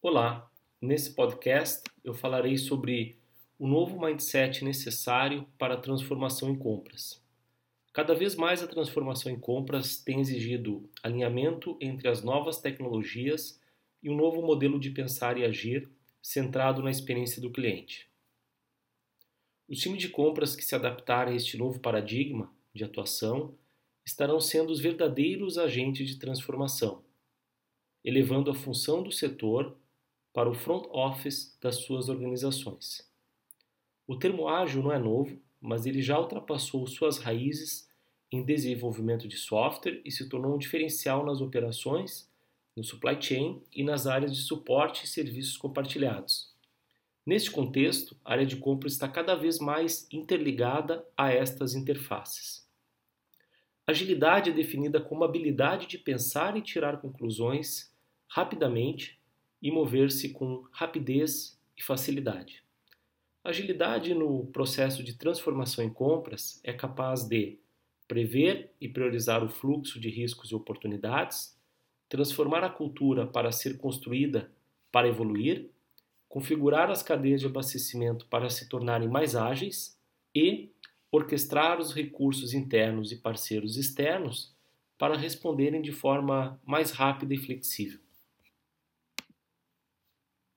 Olá, nesse podcast eu falarei sobre o novo mindset necessário para a transformação em compras. Cada vez mais a transformação em compras tem exigido alinhamento entre as novas tecnologias e um novo modelo de pensar e agir centrado na experiência do cliente. Os times de compras que se adaptarem a este novo paradigma de atuação estarão sendo os verdadeiros agentes de transformação, elevando a função do setor para o front office das suas organizações. O termo ágil não é novo, mas ele já ultrapassou suas raízes em desenvolvimento de software e se tornou um diferencial nas operações, no supply chain e nas áreas de suporte e serviços compartilhados. Neste contexto, a área de compra está cada vez mais interligada a estas interfaces. Agilidade é definida como a habilidade de pensar e tirar conclusões rapidamente e mover-se com rapidez e facilidade. Agilidade no processo de transformação em compras é capaz de prever e priorizar o fluxo de riscos e oportunidades, transformar a cultura para ser construída para evoluir, configurar as cadeias de abastecimento para se tornarem mais ágeis e orquestrar os recursos internos e parceiros externos para responderem de forma mais rápida e flexível.